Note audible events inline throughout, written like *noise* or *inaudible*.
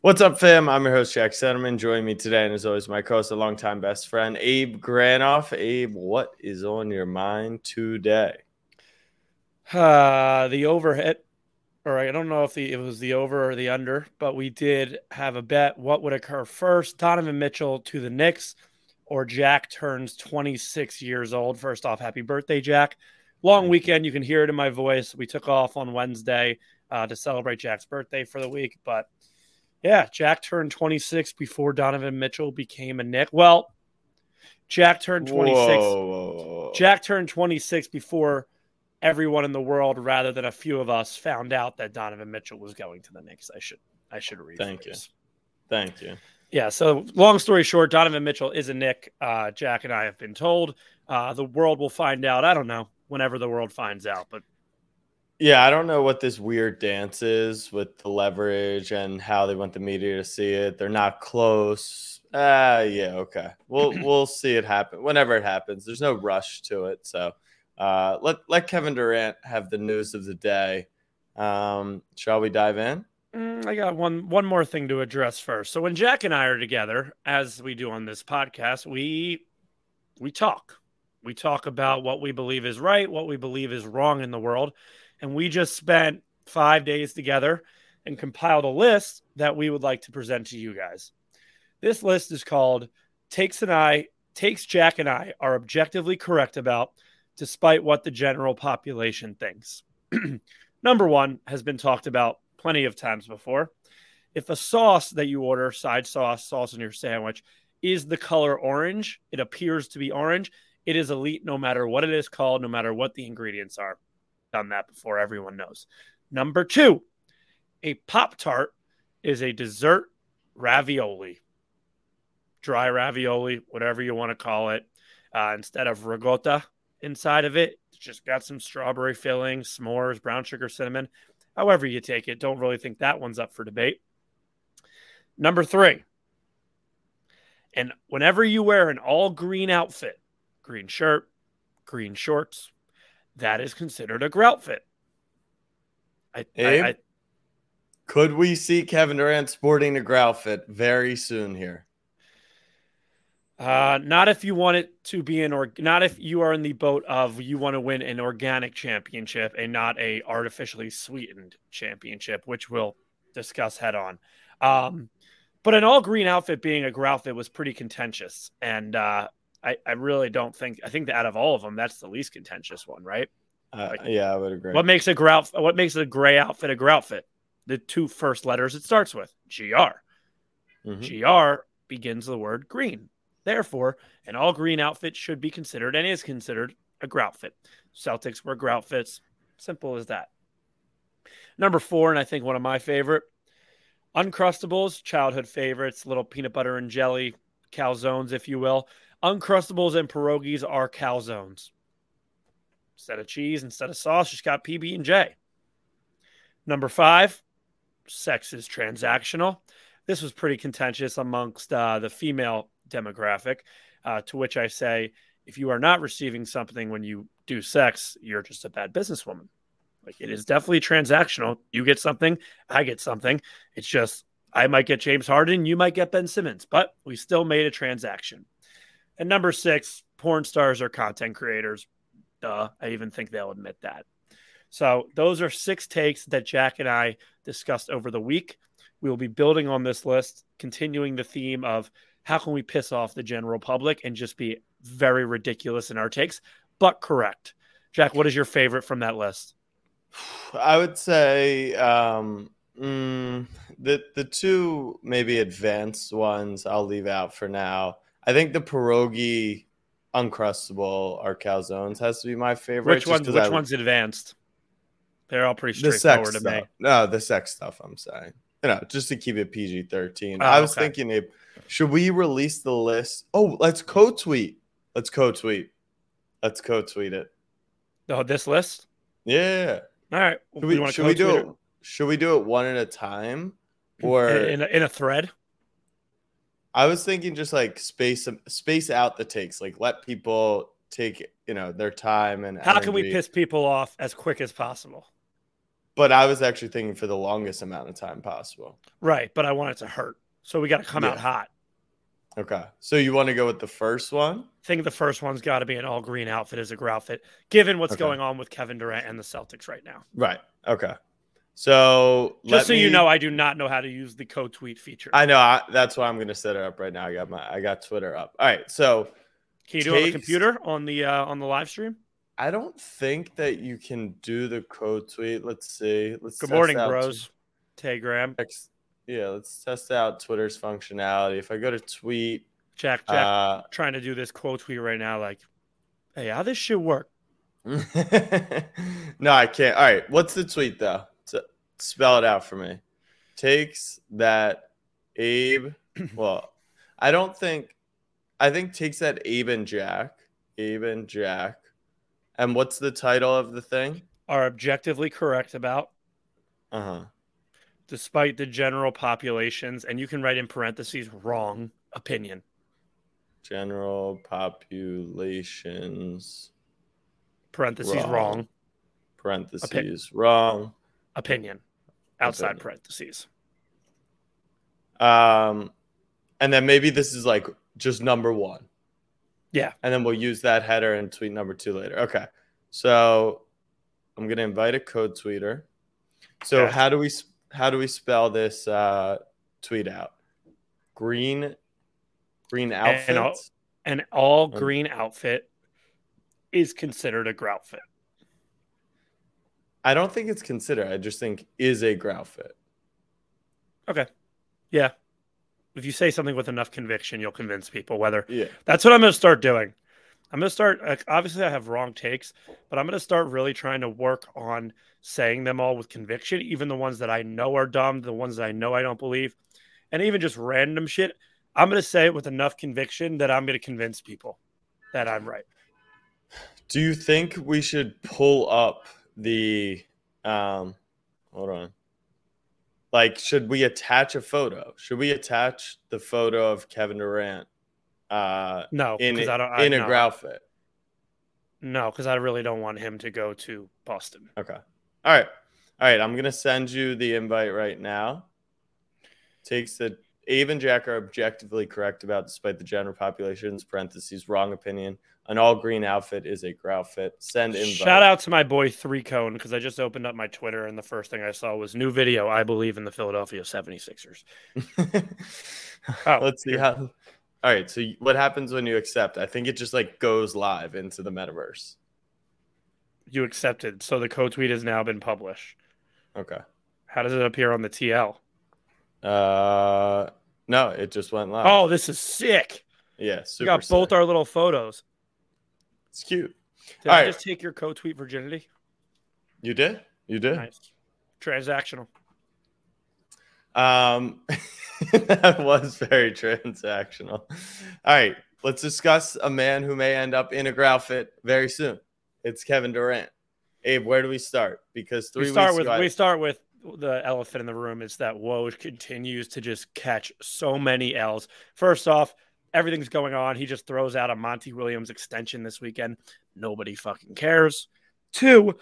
What's up, fam? I'm your host, Jack Settleman. Joining me today, and as always, my co-host, a longtime best friend, Abe Granoff. Abe, what is on your mind today? *sighs* Uh, the overhit, or I don't know if the it was the over or the under, but we did have a bet. What would occur first? Donovan Mitchell to the Knicks, or Jack turns 26 years old. First off, happy birthday, Jack! Long weekend. You can hear it in my voice. We took off on Wednesday uh, to celebrate Jack's birthday for the week, but yeah, Jack turned 26 before Donovan Mitchell became a Knick. Well, Jack turned 26. Whoa. Jack turned 26 before everyone in the world, rather than a few of us, found out that Donovan Mitchell was going to the Knicks. I should I should read. Thank you. Thank you. Yeah. So long story short, Donovan Mitchell is a Knick. Uh, Jack and I have been told. Uh, the world will find out. I don't know whenever the world finds out, but Yeah, I don't know what this weird dance is with the leverage and how they want the media to see it. They're not close. Ah, yeah, okay. We'll *clears throat* we'll see it happen whenever it happens. There's no rush to it, so uh, let let Kevin Durant have the news of the day. Um, shall we dive in? Mm, I got one one more thing to address first. So when Jack and I are together, as we do on this podcast, we we talk. We talk about what we believe is right, what we believe is wrong in the world, and we just spent 5 days together and compiled a list that we would like to present to you guys. This list is called Takes and I Takes Jack and I are objectively correct about despite what the general population thinks. *clears throat* Number 1 has been talked about plenty of times before. If a sauce that you order, side sauce, sauce in your sandwich, is the color orange, it appears to be orange, it is elite no matter what it is called, no matter what the ingredients are. Done that before, everyone knows. Number two, a Pop Tart is a dessert ravioli, dry ravioli, whatever you want to call it. Uh, instead of ricotta inside of it, it's just got some strawberry filling, s'mores, brown sugar, cinnamon however you take it. Don't really think that one's up for debate. Number three, and whenever you wear an all green outfit, green shirt, green shorts, that is considered a groutfit. I, Abe? I, I, Could we see Kevin Durant sporting a grout fit very soon here? uh, not if you want it to be an or not if you are in the boat of you want to win an organic championship and not a artificially sweetened championship, which we'll discuss head on. Um, but an all green outfit being a grout fit was pretty contentious, and uh, I, I really don't think I think that out of all of them, that's the least contentious one, right? Uh, Like, yeah, I would agree. What makes a grout? What makes a gray outfit a grout fit? The two first letters it starts with gr. Mhm. GR begins the word green. Therefore, an all green outfit should be considered and is considered a grout fit. Celtics were grout fits. Simple as that. Number four, and I think one of my favorite, Uncrustables, childhood favorites, little peanut butter and jelly calzones, if you will. Uncrustables and pierogies are calzones. Instead of cheese, instead of sauce, just got PB and J. Number five, sex is transactional. This was pretty contentious amongst uh, the female demographic, uh, to which I say, if you are not receiving something when you do sex, you're just a bad businesswoman. Like it is definitely transactional. You get something, I get something. It's just I might get James Harden, you might get Ben Simmons, but we still made a transaction. And number six, porn stars are content creators. Duh. I even think they'll admit that. So those are six takes that Jack and I discussed over the week. We will be building on this list, continuing the theme of how can we piss off the general public and just be very ridiculous in our takes, but correct. Jack, what is your favorite from that list? *sighs* I would say um, mm, the the two maybe advanced ones I'll leave out for now. I think the pierogi uncrustable or calzones has to be my favorite. Which one? Which I- one's advanced? They're all pretty straightforward to me. No, the sex stuff. I'm saying, you know, just to keep it PG thirteen. Oh, I was okay. thinking, Abe, should we release the list? Oh, let's co-tweet. Let's co-tweet. Let's co-tweet it. Oh, this list. Yeah. All right. Should we, wanna should we do it? Should we do it one at a time, or in, in, a, in a thread? I was thinking just like space um, space out the takes, like let people take you know their time and How can we piss people off as quick as possible? but I was actually thinking for the longest amount of time possible. Right, but I want it to hurt. So we got to come out hot. Okay. So you want to go with the first one? I think the first one's got to be an all green outfit as a grow outfit, given what's Okay. going on with Kevin Durant and the Celtics right now. Right. Okay. So Just so you know, I do not know how to use the co-tweet feature. I know I, that's why I'm going to set it up right now. I got my I got Twitter up. All right. So Can you do it on the computer on the uh, on the live stream? I don't think that you can do the co-tweet. Let's see. Let's Good morning, bros. Tay Graham, Yeah, let's test out Twitter's functionality. If I go to tweet, Jack, Jack, uh, trying to do this quote tweet right now. Like, hey, how this shit work? *laughs* no, I can't. All right, what's the tweet though? Spell it out for me. Takes that Abe. *clears throat* Well, I don't think. I think takes that Abe and Jack. Abe and Jack. And what's the title of the thing? Are objectively correct about, Uh huh. despite the general populations, and you can write in parentheses wrong opinion. General populations. Parentheses Wrong. wrong, Parentheses wrong. opinion. Outside parentheses. Um, and then maybe this is like just number one. Yeah. And then we'll use that header and tweet number two later. Okay. So I'm gonna invite a co-tweeter. So Okay. how do we how do we spell this uh, tweet out? Green, green outfit. An all Um, green outfit is considered a grout fit. I don't think it's considered. I just think is a grout fit. Okay. Yeah. If you say something with enough conviction, you'll convince people whether Yeah. That's what I'm going to start doing. I'm going to start. Like, obviously, I have wrong takes, but I'm going to start really trying to work on saying them all with conviction, even the ones that I know are dumb, the ones that I know I don't believe, and even just random shit. I'm going to say it with enough conviction that I'm going to convince people that I'm right. Do you think we should pull up the um hold on. Like should we attach a photo? Should we attach the photo of Kevin Durant uh No, in because I don't. I, in a no, grout fit? No, because I really don't want him to go to Boston. Okay. All right. All right, I'm going to send you the invite right now. Takes the Abe and Jack are objectively correct about despite the general population's parentheses wrong opinion. An all green outfit is a grout fit. Send invite. Shout out to my boy Three Cone because I just opened up my Twitter and the first thing I saw was new video. I believe in the Philadelphia 76ers. *laughs* Oh, Let's see here. how. All right. So what happens when you accept? I think it just like goes live into the metaverse. You accepted. So the co tweet has now been published. Okay. How does it appear on the TL? Uh, no, it just went live. Oh, this is sick. yeah, We super. got both our little photos. It's cute. Did All I right. just take your co-tweet virginity? You did. You did. Nice. Transactional. Um, *laughs* that was very transactional. All right, let's discuss a man who may end up in a grout fit very soon. It's Kevin Durant. Abe, where do we start? Because three we start weeks with ago, we start with the elephant in the room is that Woj continues to just catch so many L's. First off, everything's going on. He just throws out a Monty Williams extension this weekend. Nobody fucking cares. Two,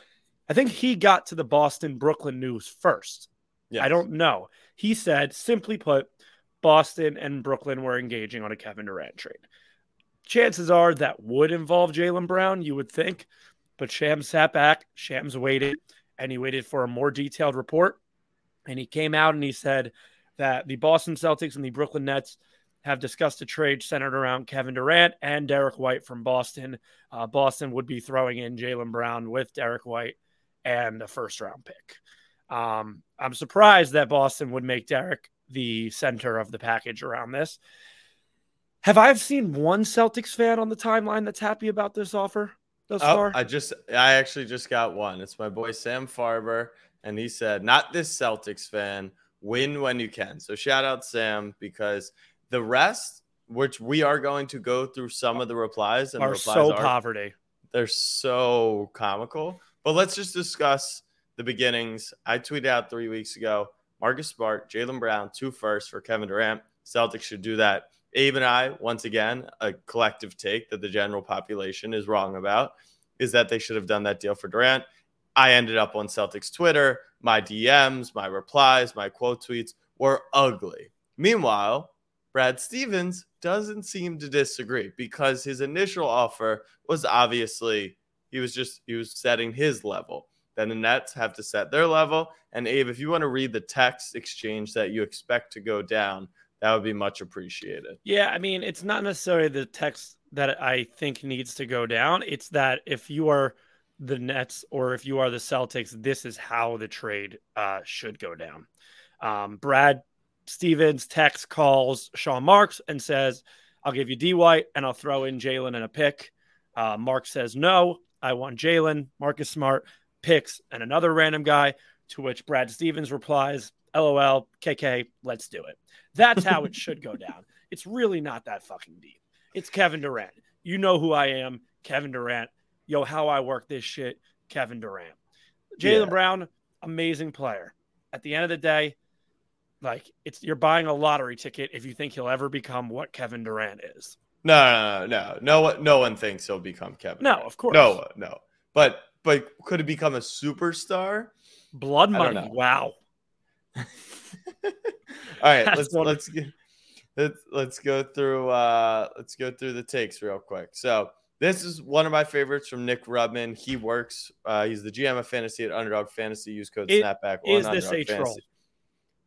I think he got to the Boston Brooklyn news first. Yes. I don't know. He said, simply put, Boston and Brooklyn were engaging on a Kevin Durant trade. Chances are that would involve Jaylen Brown, you would think. But Shams sat back, Shams waited, and he waited for a more detailed report. And he came out and he said that the Boston Celtics and the Brooklyn Nets have discussed a trade centered around Kevin Durant and Derrick White from Boston. Uh, Boston would be throwing in Jaylen Brown with Derrick White and a first round pick. Um, I'm surprised that Boston would make Derrick the center of the package around this. Have I seen one Celtics fan on the timeline that's happy about this offer thus Oh, far? I just, I actually just got one. It's my boy Sam Farber, and he said, "Not this Celtics fan. Win when you can." So shout out Sam because the rest, which we are going to go through some of the replies, and are replies so are poverty. they're so comical. But let's just discuss the beginnings. I tweeted out three weeks ago Marcus Smart, Jaylen Brown, two firsts for Kevin Durant. Celtics should do that. Abe and I, once again, a collective take that the general population is wrong about is that they should have done that deal for Durant. I ended up on Celtics Twitter my DMs, my replies, my quote tweets were ugly. Meanwhile, Brad Stevens doesn't seem to disagree because his initial offer was obviously he was just he was setting his level. Then the Nets have to set their level. And Abe, if you want to read the text exchange that you expect to go down, that would be much appreciated. Yeah, I mean, it's not necessarily the text that I think needs to go down. It's that if you are the Nets or if you are the Celtics, this is how the trade uh, should go down. Um, Brad Stevens text calls Sean Marks and says, I'll give you D White and I'll throw in Jaylen and a pick. Uh, Mark says, No, I want Jaylen. Marcus Smart picks and another random guy, to which Brad Stevens replies, LOL, KK, let's do it. That's how it should go down. *laughs* It's really not that fucking deep. It's Kevin Durant. You know who I am, Kevin Durant. Yo, how I work this shit, Kevin Durant. Jaylen yeah. Brown, amazing player. At the end of the day, like it's you're buying a lottery ticket if you think he'll ever become what Kevin Durant is. No, no, no, no, no. No one thinks he'll become Kevin. No, Durant. of course. No, no. But but could it become a superstar? Blood money. Wow. *laughs* All right, let's let's let's let's go through uh let's go through the takes real quick. So this is one of my favorites from Nick Rubman. He works. Uh, he's the GM of fantasy at Underdog Fantasy. Use code it, Snapback. Is this a troll?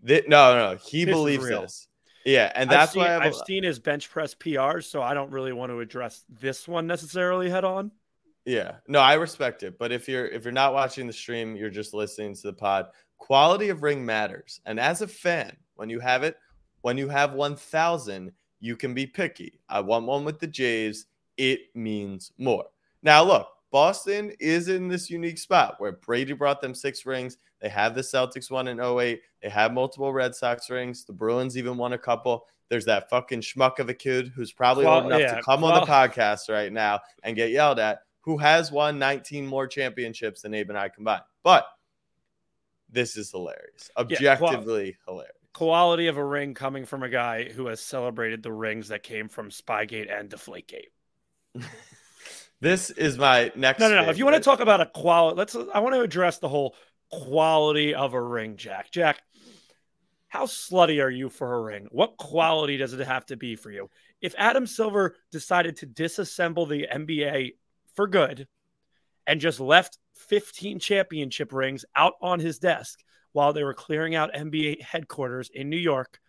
no, no, he this believes this. Yeah, and that's I've seen, why I've, I've seen his bench press PRs, so I don't really want to address this one necessarily head on. Yeah, no, I respect it, but if you're if you're not watching the stream, you're just listening to the pod. Quality of ring matters, and as a fan, when you have it, when you have one thousand, you can be picky. I want one with the Jays. It means more. Now, look, Boston is in this unique spot where Brady brought them six rings. They have the Celtics one in 08. They have multiple Red Sox rings. The Bruins even won a couple. There's that fucking schmuck of a kid who's probably old enough yeah, to come on the *laughs* podcast right now and get yelled at, who has won 19 more championships than Abe and I combined. But this is hilarious. Objectively yeah, hilarious. Quality of a ring coming from a guy who has celebrated the rings that came from Spygate and Deflategate. *laughs* this is my next. No, no, no. Favorite. If you want to talk about a quality, let's. I want to address the whole quality of a ring, Jack. Jack, how slutty are you for a ring? What quality does it have to be for you? If Adam Silver decided to disassemble the NBA for good and just left 15 championship rings out on his desk while they were clearing out NBA headquarters in New York,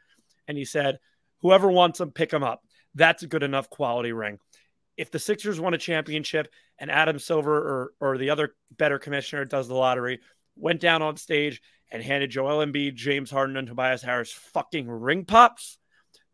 and he said, Whoever wants them, pick them up. That's a good enough quality ring. If the Sixers won a championship and Adam Silver or, or the other better commissioner does the lottery, went down on stage and handed Joel Embiid, James Harden, and Tobias Harris fucking ring pops,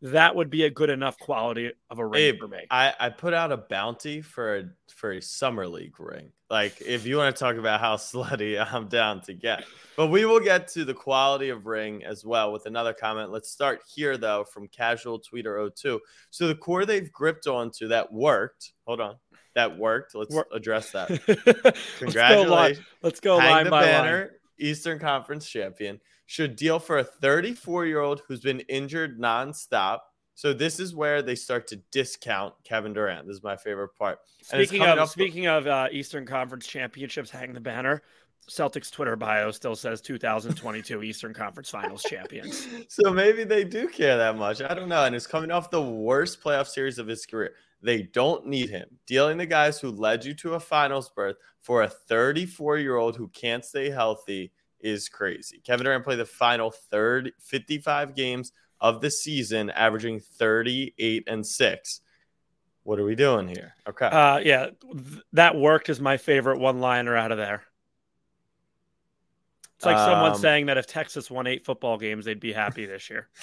that would be a good enough quality of a ring for me. I, I put out a bounty for a for a summer league ring. Like if you want to talk about how *laughs* slutty, I'm down to get. But we will get to the quality of ring as well with another comment. Let's start here though from casual tweeter 02. So the core they've gripped onto that worked. Hold on that worked. Let's address that. *laughs* Congratulations. Let's go, line, Let's go line the by banner. Line. Eastern Conference champion should deal for a 34 year old who's been injured nonstop. So this is where they start to discount Kevin Durant. This is my favorite part. Speaking of speaking of uh, Eastern Conference championships, hang the banner. Celtics Twitter bio still says 2022 *laughs* Eastern Conference Finals champions. So maybe they do care that much. I don't know. And it's coming off the worst playoff series of his career. They don't need him. Dealing the guys who led you to a finals berth for a 34 year old who can't stay healthy is crazy. Kevin Durant played the final third 55 games of the season, averaging 38 and six. What are we doing here? Okay. Uh, yeah, th- that worked is my favorite one liner out of there. It's like someone um, saying that if Texas won eight football games, they'd be happy this year. *laughs*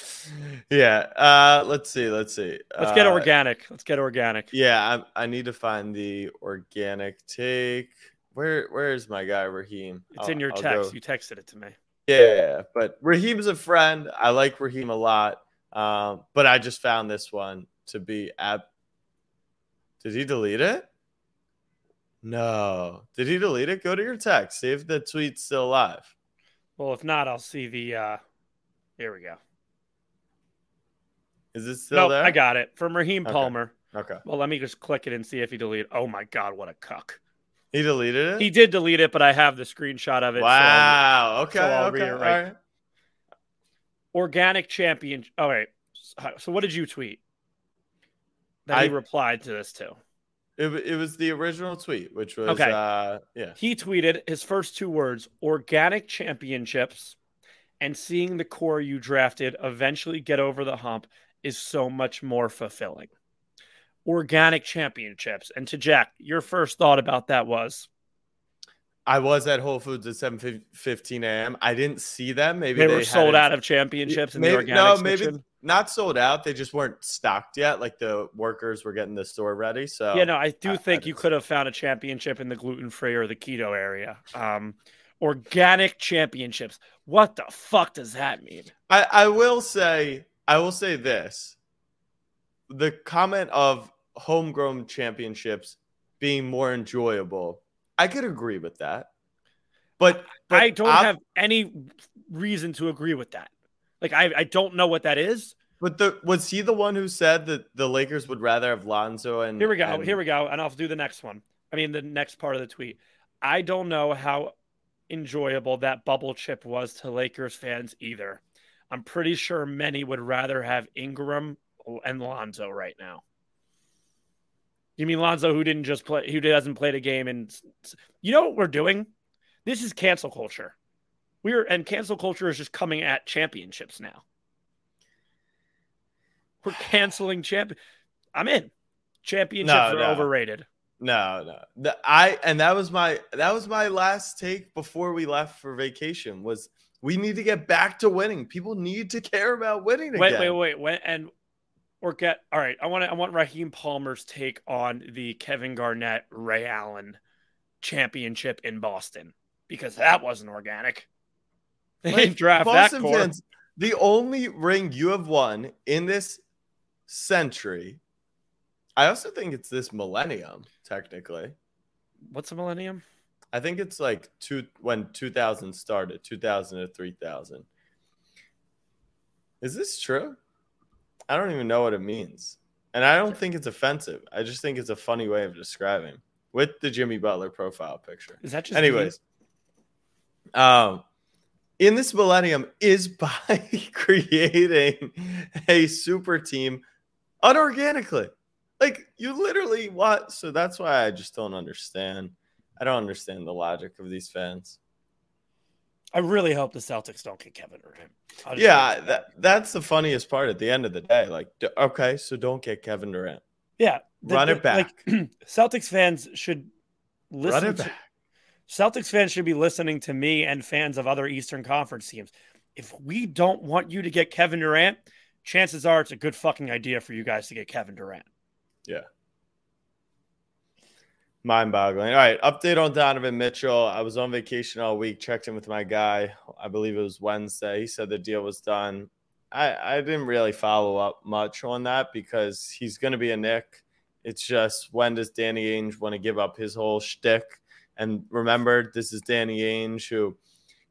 Yeah. Uh, let's see. Let's see. Let's get uh, organic. Let's get organic. Yeah, I, I need to find the organic take. Where Where is my guy Raheem? It's I'll, in your I'll text. Go. You texted it to me. Yeah, but Raheem's a friend. I like Raheem a lot. Um, but I just found this one to be ab. Did he delete it? No. Did he delete it? Go to your text. See if the tweet's still alive. Well, if not, I'll see the. uh Here we go. Is it still nope, there? I got it from Raheem Palmer. Okay. Well, let me just click it and see if he deleted. Oh my god, what a cuck! He deleted it. He did delete it, but I have the screenshot of it. so- wow. okay. so I'll read okay. it all right. right. organic champion. All right. So what did you tweet? That he replied to this too. It, it was the original tweet, which was Okay. uh yeah. He tweeted his first two words: "Organic championships," and seeing the core you drafted eventually get over the hump is so much more fulfilling. Organic championships. And to Jack, your first thought about that was I was at Whole Foods at 7 15 a.m. I didn't see them. Maybe they, they, were sold out of championships in maybe, the organic No, maybe not sold out. They just weren't stocked yet. Like the workers were getting the store ready. So Yeah, no, I do I- I think you could have found a championship in the gluten free or the keto area. Um, organic championships. What the fuck does that mean? I, I will say I will say this. The comment of homegrown championships being more enjoyable, I could agree with that. But, but I don't ob- have any reason to agree with that. Like, I, I don't know what that is. But the was he the one who said that the Lakers would rather have Lonzo and Here we go. and- Here we go. And I'll do the next one. I mean, the next part of the tweet. I don't know how enjoyable that bubble chip was to Lakers fans either. I'm pretty sure many would rather have Ingram and Lonzo right now. You mean Lonzo, who didn't just play, who hasn't played a game, and you know what we're doing? This is cancel culture. We're and cancel culture is just coming at championships now. We're canceling champ. I'm in. Championships No, are no. overrated. No, no. The, I and that was my that was my last take before we left for vacation was we need to get back to winning. People need to care about winning again. Wait, wait, wait. When and or get all right. I want to. I want Raheem Palmer's take on the Kevin Garnett Ray Allen championship in Boston because that wasn't organic. They Like, draft Boston that core. fans, the only ring you have won in this century. I also think it's this millennium, technically. What's a millennium? I think it's like two when 2000 started, 2000 to 3000. Is this true? I don't even know what it means. And I don't think it's offensive. I just think it's a funny way of describing with the Jimmy Butler profile picture. Is that just Anyways, um, in this millennium is *laughs* by creating a super team unorganically. Like you literally what? So that's why I just don't understand. I don't understand the logic of these fans. I really hope the Celtics don't get Kevin Durant. Yeah, that, that's the funniest part at the end of the day. Like, okay, so don't get Kevin Durant. yeah. the- Run the- it back. Like, *clears throat* Celtics fans should listen. Run it to, back. Celtics fans should be listening to me and fans of other Eastern Conference teams. If we don't want you to get Kevin Durant, chances are it's a good fucking idea for you guys to get Kevin Durant. Mind boggling. All right. Update on Donovan Mitchell. I was on vacation all week, checked in with my guy. I believe it was Wednesday. He said the deal was done. I, I didn't really follow up much on that because he's going to be a Knick. It's just when does Danny Ainge want to give up his whole shtick? And remember, this is Danny Ainge who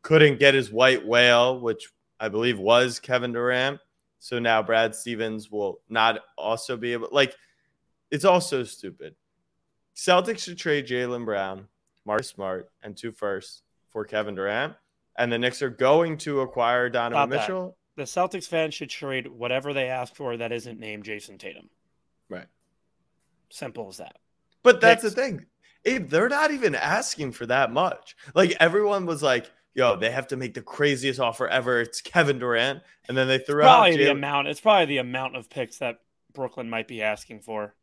couldn't get his white whale, which I believe was Kevin Durant. So now Brad Stevens will not also be able, like, it's all so stupid. Celtics should trade Jaylen Brown, Marcus Smart, and two firsts for Kevin Durant. And the Knicks are going to acquire Donovan Stop that. Mitchell. The Celtics fans should trade whatever they ask for that isn't named Jayson Tatum. Right. Simple as that. But that's Knicks. the thing. Abe, they're not even asking for that much. Like everyone was like, yo, they have to make the craziest offer ever. It's Kevin Durant. And then they threw out Probably the amount. It's probably the amount of picks that Brooklyn might be asking for.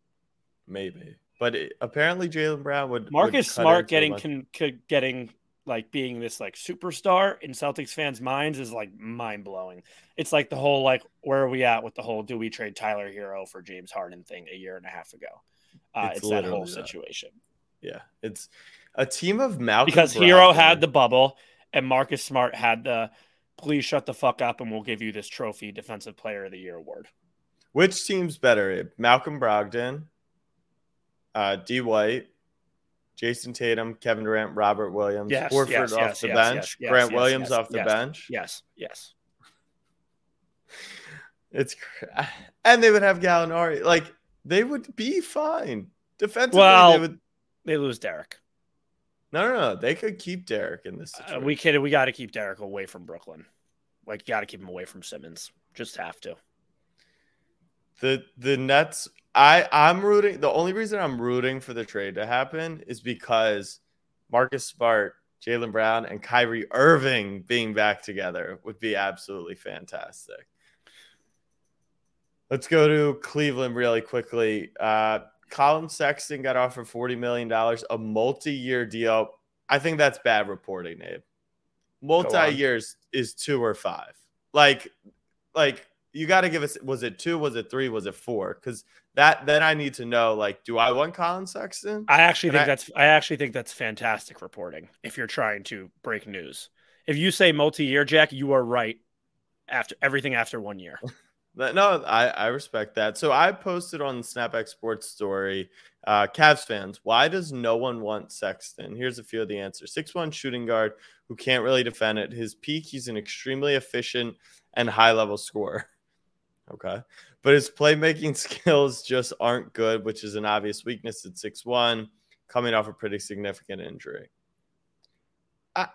Maybe. But it, apparently Jaylen Brown would. would Marcus cut Smart getting bunch- con, could getting like being this like superstar in Celtics fans' minds is like mind blowing. It's like the whole like where are we at with the whole do we trade Tyler Herro for James Harden thing a year and a half ago? Uh, It's it's, that whole literally that. situation Yeah. It's a team of Malcolm. because Herro had the bubble and Marcus Smart had the please shut the fuck up and we'll give you this trophy defensive player of the year award. Which team's better? Malcolm Brogdon, uh, D. White, Jayson Tatum, Kevin Durant, Robert Williams, Yes, Horford yes, off yes, the yes, bench, yes, yes, Grant yes, Williams off the bench. Yes, yes. It's and they would have Gallinari. Like they would be fine defensively. Well, they would. They lose Derrick. No, no, no. They could keep Derrick in this Uh, situation. we can. We got to keep Derrick away from Brooklyn. Like, got to keep him away from Simmons. Just have to. the the Nets. I I'm rooting. The only reason I'm rooting for the trade to happen is because Marcus Smart, Jaylen Brown, and Kyrie Irving being back together would be absolutely fantastic. Let's go to Cleveland really quickly. Uh, Collin Sexton got offered forty million dollars, a multi-year deal. I think that's bad reporting, Abe. Multi-years is two or five. Like, like you got to give us. Was it two? Was it three? Was it four? Because that then I need to know. Like, do I want Collin Sexton? I actually And think I- that's. I actually think that's fantastic reporting. If you're trying to break news, if you say multi-year, Jack, you are right. After everything after one year, *laughs* No, I, I respect that. So I posted on the Snapback Sports story, uh, Cavs fans, why does no one want Sexton? Here's a few of the answers. Six one shooting guard who can't really defend it. His peak, he's an extremely efficient and high level scorer. *laughs* Okay. But his playmaking *laughs* skills just aren't good, which is an obvious weakness at six one, coming off a pretty significant injury. I,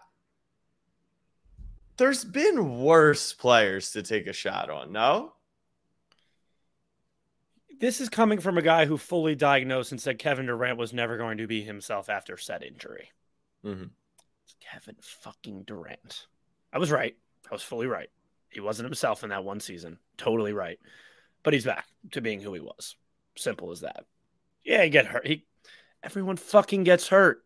there's been worse players to take a shot on, no? this is coming from a guy who fully diagnosed and said Kevin Durant was never going to be himself after said injury. Mhm. It's Kevin fucking Durant. I was right. I was fully right. He wasn't himself in that one season. Totally right. But he's back to being who he was. Simple as that. Yeah, he get hurt. He everyone fucking gets hurt.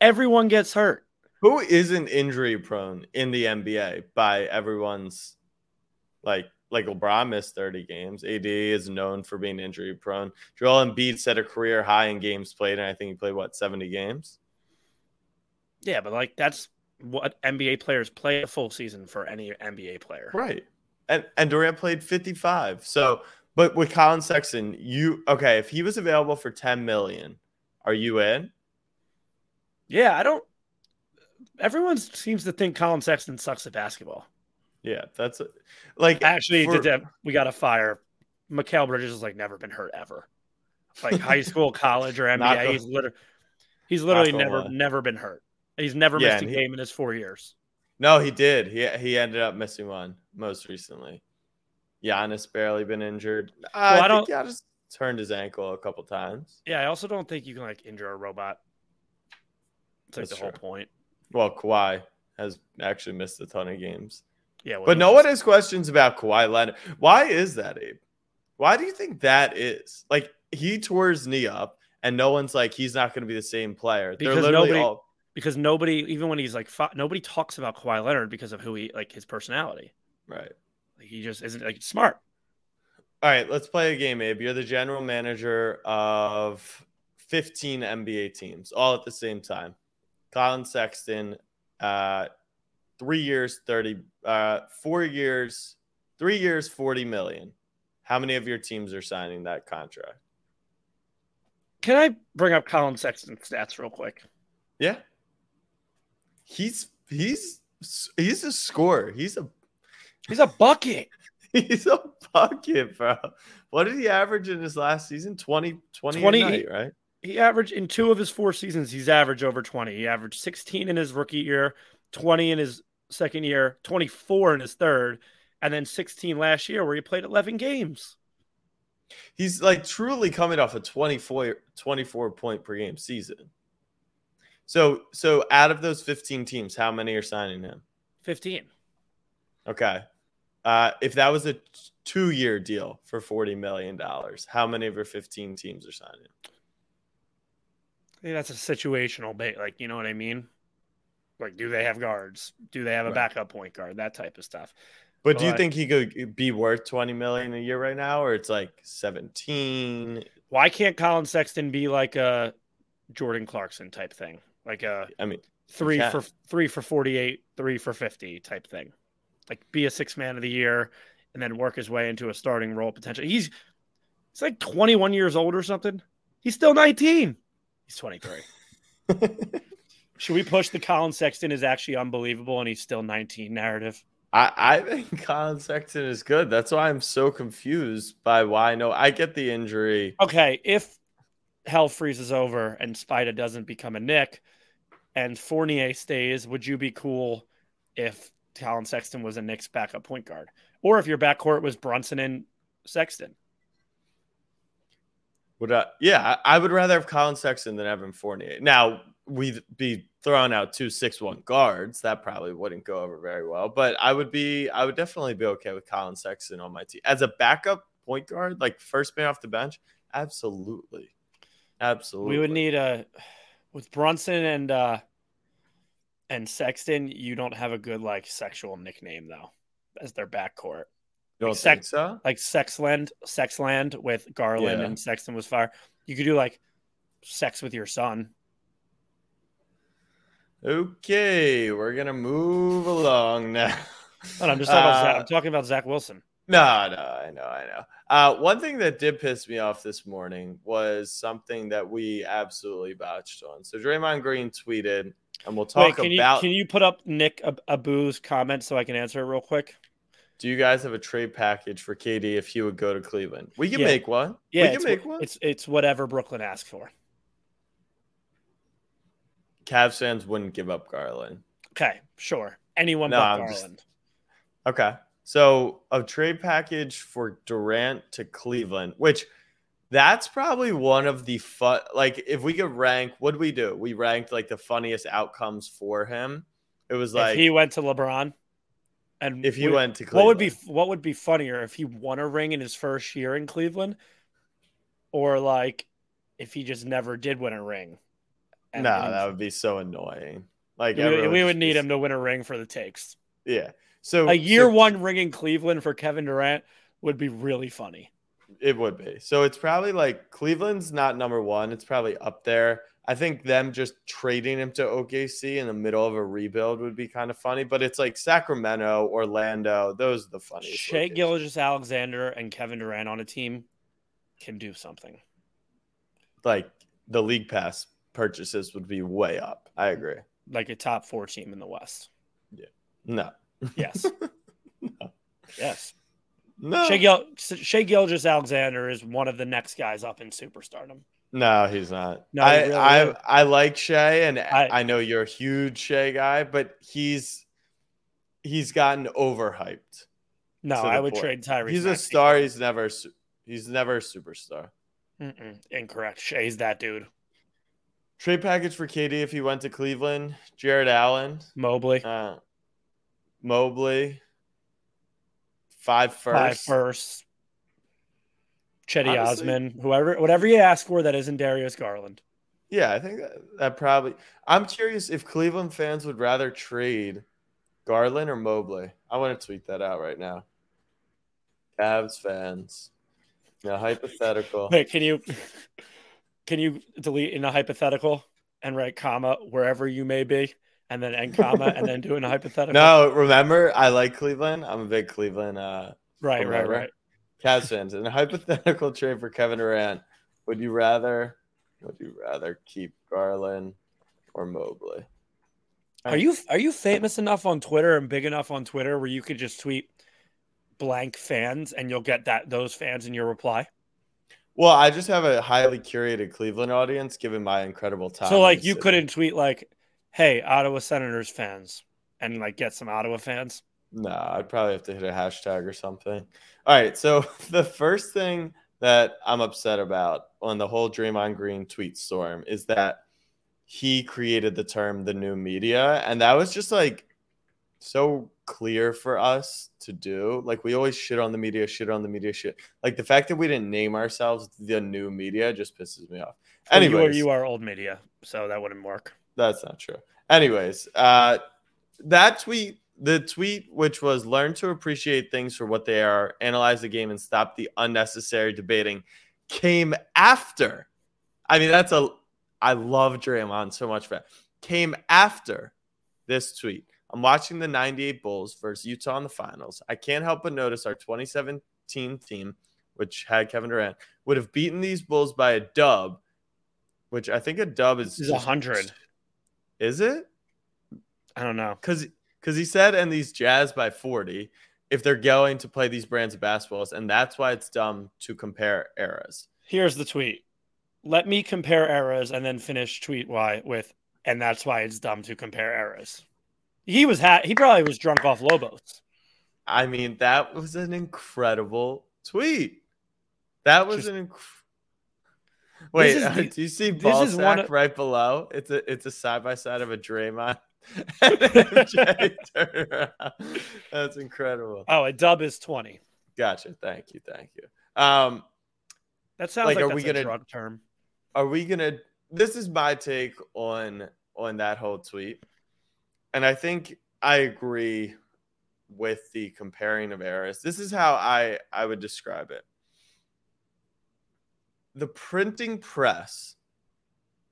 Everyone gets hurt. Who isn't injury prone in the NBA by everyone's like like LeBron missed 30 games. AD is known for being injury prone. Joel Embiid set a career high in games played, and I think he played what 70 games. Yeah, but like that's what NBA players play a full season for any NBA player. Right. And and Durant played 55. So but with Collin Sexton, you okay, if he was available for 10 million, are you in? Yeah, I don't. Everyone seems to think Collin Sexton sucks at basketball. Yeah, that's it. Like Actually, for- that, we got to fire. Mikal Bridges has like never been hurt ever, like high *laughs* school, college, or NBA. he's literally he's literally never lie. never been hurt. He's never Yeah, missed a he- game in his four years. No, he did. He he ended up missing one most recently. Giannis barely been injured. Uh, Well, I I, don't- think Giannis turned his ankle a couple times. Yeah, I also don't think you can like injure a robot. It's like That's the whole point. Well, Kawhi has actually missed a ton of games, Yeah, well, but no one has questions about Kawhi Leonard. Why is that, Abe? Why do you think that is? Like he tore his knee up, and no one's like he's not going to be the same player. They're Because literally nobody- all because nobody, even when he's like, fi- nobody talks about Kawhi Leonard because of who he like his personality. right. Like he just isn't like smart. All right, let's play a game, Abe. You're the general manager of 15 NBA teams all at the same time. Collin Sexton, uh, three years, 30, uh, four years, three years, 40 million. How many of your teams are signing that contract? Can I bring up Collin Sexton's stats real quick? Yeah. He's, he's, he's a scorer. He's a, He's a bucket. *laughs* he's a bucket, bro. What did he average in his last season? 20, 20, 20 night, right? he averaged in two of his four seasons he's averaged over 20 he averaged 16 in his rookie year 20 in his second year 24 in his third and then 16 last year where he played 11 games He's like truly coming off a 24, 24 point per game season. So so out of those 15 teams, how many are signing him? 15 Okay. Uh, if that was a two year deal for $40 million, how many of your 15 teams are signing? think that's a situational bait like you know what i mean like do they have guards do they have a Right. backup point guard that type of stuff But do you But- think he could be worth 20 million a year right now, or it's like 17? why can't collin sexton be like a jordan clarkson type thing like a I mean, three can. for three for 48 three for 50 type thing like be a six man of the year and then work his way into a starting role potentially he's he's like 21 years old or something he's still 19 he's 23 *laughs* should we push the collin sexton is actually unbelievable and he's still 19 narrative I, I think Collin Sexton is good. That's why I'm so confused by why. No, I get the injury. okay if hell freezes over and Spida doesn't become a Knick and Fournier stays, would you be cool if Collin Sexton was a Knicks backup point guard? Or if your backcourt was Brunson and Sexton? Would I, yeah, I would rather have Collin Sexton than Evan Fournier. Now we'd be throwing out two six one guards. That probably wouldn't go over very well. But I would be, I would definitely be okay with Collin Sexton on my team as a backup point guard, like first man off the bench. Absolutely, absolutely. We would need a with Brunson and uh and Sexton. You don't have a good like sexual nickname though as their backcourt. You like sex- so? like Sexland, Sexland with Garland Yeah. and Sexton was fire. You could do like sex with your son. Okay, we're gonna move along now. No, no, I'm just talking about Zach. Uh, I'm talking about Zach Wilson. No, no, I know, I know. Uh, one thing that did piss me off this morning was something that we absolutely botched on. So Draymond Green tweeted, and we'll talk Wait, can about. you can you put up Nick Ab- Abu's comment so I can answer it real quick? do you guys have a trade package for KD if he would go to Cleveland? We can Yeah. make one. Yeah, we can make one. it's it's whatever Brooklyn asks for. Cavs fans wouldn't give up Garland. Okay, sure. Anyone No, but I'm just- Garland. Okay. So a trade package for Durant to Cleveland, which that's probably one of the fun. Like, if we could rank, what we do? We ranked like the funniest outcomes for him. It was like if he went to LeBron, and if he went to what would be what would be funnier if he won a ring in his first year in Cleveland, or like if he just never did win a ring? No, And- that would be so annoying. Like we, we would need be- him to win a ring for the takes. Yeah. So A year so one ring in Cleveland for Kevin Durant would be really funny. It would be. So it's probably like Cleveland's not number one. It's probably up there. I think them just trading him to OKC in the middle of a rebuild would be kind of funny. But it's like Sacramento, Orlando. Those are the funniest. Shai. Gilgis Alexander and Kevin Durant on a team can do something. Like the league pass purchases would be way up. I agree. Like a top four team in the West. Yeah. No. Yes. *laughs* Yes. No. Shai, Gil- Shai Gilgis Alexander is one of the next guys up in superstardom. No, he's not. No, I really I. I like Shai, and I, I- know you're a huge Shai guy, but he's he's gotten overhyped. No, I would point. trade Tyrese. He's a star. He's never he's never a superstar. Mm-mm, incorrect. Shai's that dude. Trade package for KD if he went to Cleveland. Jarrett Allen, Mobley. uh, Mobley, five first. Five first. Cedi Honestly- Osman, whoever, whatever you ask for, that isn't Darius Garland. Yeah, I think that, that probably. I'm curious if Cleveland fans would rather trade Garland or Mobley. I want to tweet that out right now. Cavs fans. Yeah, hypothetical. Wait, can you can you delete in a hypothetical and write comma wherever you may be, and then end comma and then do in a hypothetical? No, remember, I like Cleveland. I'm a big Cleveland uh, right, right, right. Cavs fans. In a hypothetical trade for Kevin Durant, would you rather would you rather keep Garland or Mobley? Are you are you famous enough on Twitter and big enough on Twitter where you could just tweet blank fans and you'll get that those fans in your reply? Well, I just have a highly curated Cleveland audience given my incredible time. so like you city. couldn't tweet like, "Hey, Ottawa Senators fans," and like get some Ottawa fans. No, I'd probably have to hit a hashtag or something. All right. So *laughs* the first thing that I'm upset about on the whole Draymond Green tweet storm is that he created the term the new media. And that was just like so clear for us to do. Like we always shit on the media, shit on the media, shit. Like the fact that we didn't name ourselves the new media just pisses me off. Anyway, you you are old media, so that wouldn't work. That's not true. Anyways, uh, that tweet, the tweet which was learn to appreciate things for what they are, analyze the game, and stop the unnecessary debating, came after. I mean, that's a. I love Draymond so much for that. Came after this tweet. I'm watching the 98 Bulls versus Utah in the finals. I can't help but notice our 2017 team, which had Kevin Durant, would have beaten these Bulls by a dub, which I think a dub is is a hundred. Is it? I don't know. Because because he said and these Jazz by 40 if they're going to play these brands of basketballs, and that's why it's dumb to compare eras. Here's the tweet. let me compare eras and then finish tweet why with, and that's why it's dumb to compare eras. He was ha- he probably was drunk off Lobos. I mean, that was an incredible tweet. That was Just- an inc- Wait, is uh, do you see this ball is one sack of- right below? It's a it's a side by side of a Draymond *laughs* and *laughs* MJ. That's incredible. Oh, a dub is 20. Gotcha. Thank you. Thank you. Um, That sounds Like, like, are that's we a gonna- drug term. are we gonna this is my take on on that whole tweet and i think i agree with the comparing of eras this is how i i would describe it the printing press